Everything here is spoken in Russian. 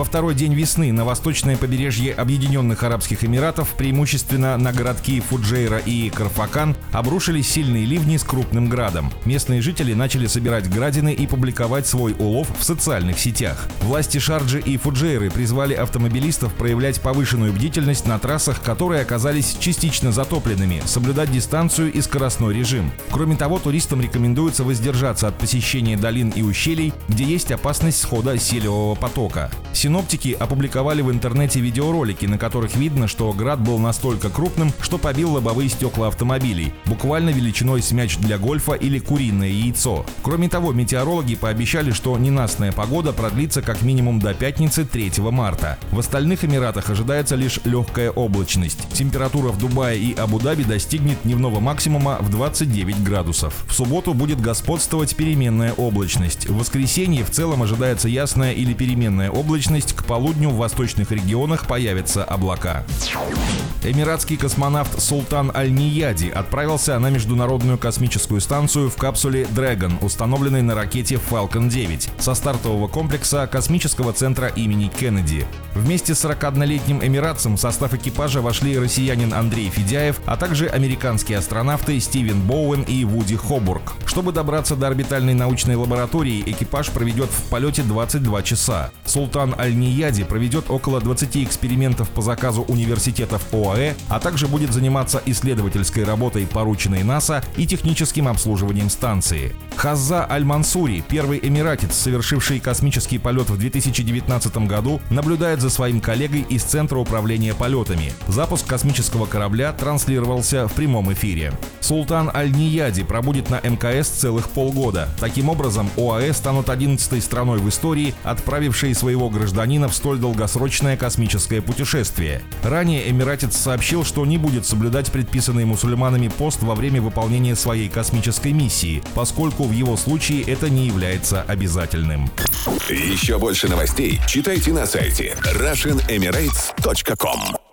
Во второй день весны на восточное побережье Объединенных Арабских Эмиратов, преимущественно на городки Фуджейра и Карфакан, обрушились сильные ливни с крупным градом. Местные жители начали собирать градины и публиковать свой улов в социальных сетях. Власти Шарджи и Фуджейры призвали автомобилистов проявлять повышенную бдительность на трассах, которые оказались частично затопленными, соблюдать дистанцию и скоростной режим. Кроме того, туристам рекомендуется воздержаться от посещения долин и ущелий, где есть опасность схода селевого потока. Синоптики опубликовали в интернете видеоролики, на которых видно, что град был настолько крупным, что побил лобовые стекла автомобилей, буквально величиной с мяч для гольфа или куриное яйцо. Кроме того, метеорологи пообещали, что ненастная погода продлится как минимум до пятницы 3 марта. В остальных Эмиратах ожидается лишь легкая облачность. Температура в Дубае и Абу-Даби достигнет дневного максимума в 29 градусов. В субботу будет господствовать переменная облачность. В воскресенье в целом ожидается ясная или переменная облачность облачность, к полудню в восточных регионах появятся облака. Эмиратский космонавт Султан Аль-Нияди отправился на Международную космическую станцию в капсуле Dragon, установленной на ракете Falcon 9, со стартового комплекса космического центра имени Кеннеди. Вместе с 41-летним эмиратцем в состав экипажа вошли россиянин Андрей Федяев, а также американские астронавты Стивен Боуэн и Вуди Хобург. Чтобы добраться до орбитальной научной лаборатории, экипаж проведет в полете 22 часа. Султан Аль-Нияди проведет около 20 экспериментов по заказу университетов ОАЭ, а также будет заниматься исследовательской работой, порученной НАСА, и техническим обслуживанием станции. Хазза Аль-Мансури, первый эмиратец, совершивший космический полет в 2019 году, наблюдает за своим коллегой из Центра управления полетами. Запуск космического корабля транслировался в прямом эфире. Султан Аль-Нияди пробудет на МКС целых полгода. Таким образом, ОАЭ станут 11 страной в истории, отправившей своего гражданина в столь долгосрочное космическое путешествие. Ранее эмиратец сообщил, что не будет соблюдать предписанный мусульманами пост во время выполнения своей космической миссии, поскольку в его случае это не является обязательным. Еще больше новостей читайте на сайте RussianEmirates.com